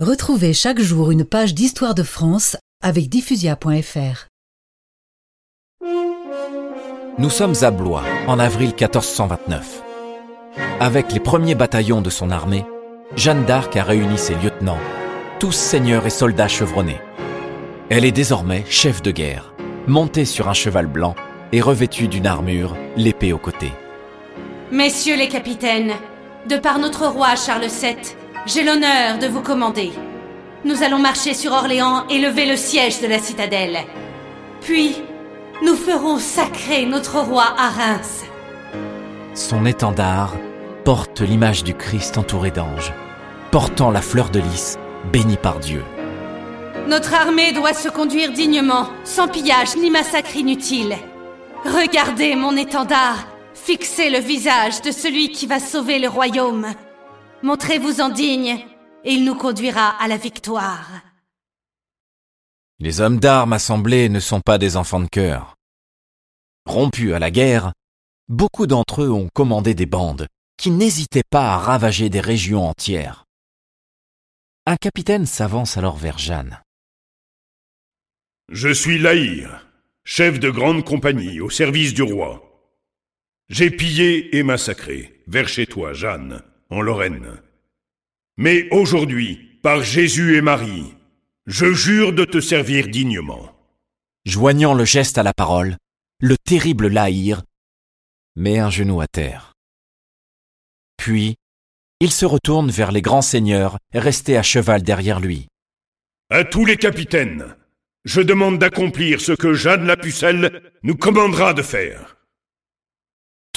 Retrouvez chaque jour une page d'histoire de France avec diffusia.fr. Nous sommes à Blois, en avril 1429. Avec les premiers bataillons de son armée, Jeanne d'Arc a réuni ses lieutenants, tous seigneurs et soldats chevronnés. Elle est désormais chef de guerre, montée sur un cheval blanc et revêtue d'une armure, l'épée au côté. Messieurs les capitaines, de par notre roi Charles VII, j'ai l'honneur de vous commander. Nous allons marcher sur Orléans et lever le siège de la citadelle. Puis, nous ferons sacrer notre roi à Reims. Son étendard porte l'image du Christ entouré d'anges, portant la fleur de lys, bénie par Dieu. Notre armée doit se conduire dignement, sans pillage ni massacre inutile. Regardez mon étendard, fixez le visage de celui qui va sauver le royaume. Montrez-vous en digne, et il nous conduira à la victoire. Les hommes d'armes assemblés ne sont pas des enfants de cœur. Rompus à la guerre, beaucoup d'entre eux ont commandé des bandes qui n'hésitaient pas à ravager des régions entières. Un capitaine s'avance alors vers Jeanne. Je suis Laïr, chef de grande compagnie au service du roi. J'ai pillé et massacré, vers chez toi, Jeanne, en Lorraine. Mais aujourd'hui, par Jésus et Marie, je jure de te servir dignement. Joignant le geste à la parole, le terrible Laïr met un genou à terre. Puis, il se retourne vers les grands seigneurs restés à cheval derrière lui. À tous les capitaines, je demande d'accomplir ce que Jeanne la Pucelle nous commandera de faire.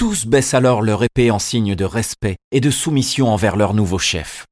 Tous baissent alors leur épée en signe de respect et de soumission envers leur nouveau chef.